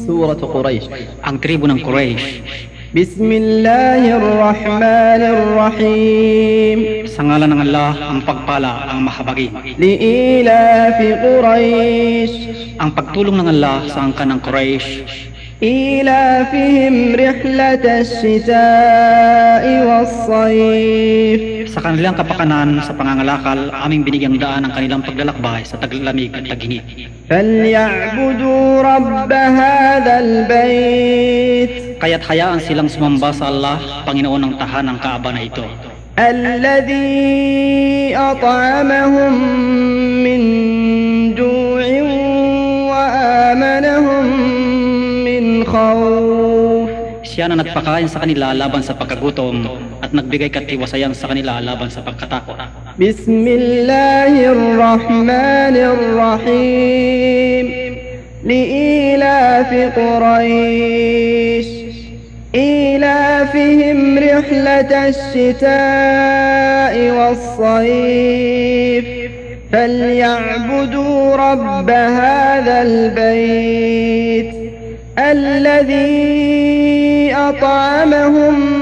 سورة قريش ang tribo ng Quraysh. بسم الله الرحمن الرحيم Sa ngalan ng Allah, ang pagpala, ang mahabagi. لإيلاف قريش Ang pagtulong ng Allah sa angkan ng Quraysh, إيلافهم رحلة الشتاء والصيف sa kanilang kapakanan sa pangangalakal, aming binigyang daan ang kanilang paglalakbay sa taglamig at taginit. فليعبدوا رب هذا البيت Kaya't hayaan silang sumamba sa Allah, Panginoon ng tahanang Kaaba na ito. الذي أطعمهم من جوع وآمنهم من خوف Siya na nagpakain sa kanila laban sa pagkagutom at nagbigay katiwasayan sa kanila laban sa pagkatakot. الرحيم لإيلاف قريش إيلافهم رحلة الشتاء والصيف فليعبدوا رب هذا البيت الذي أطعمهم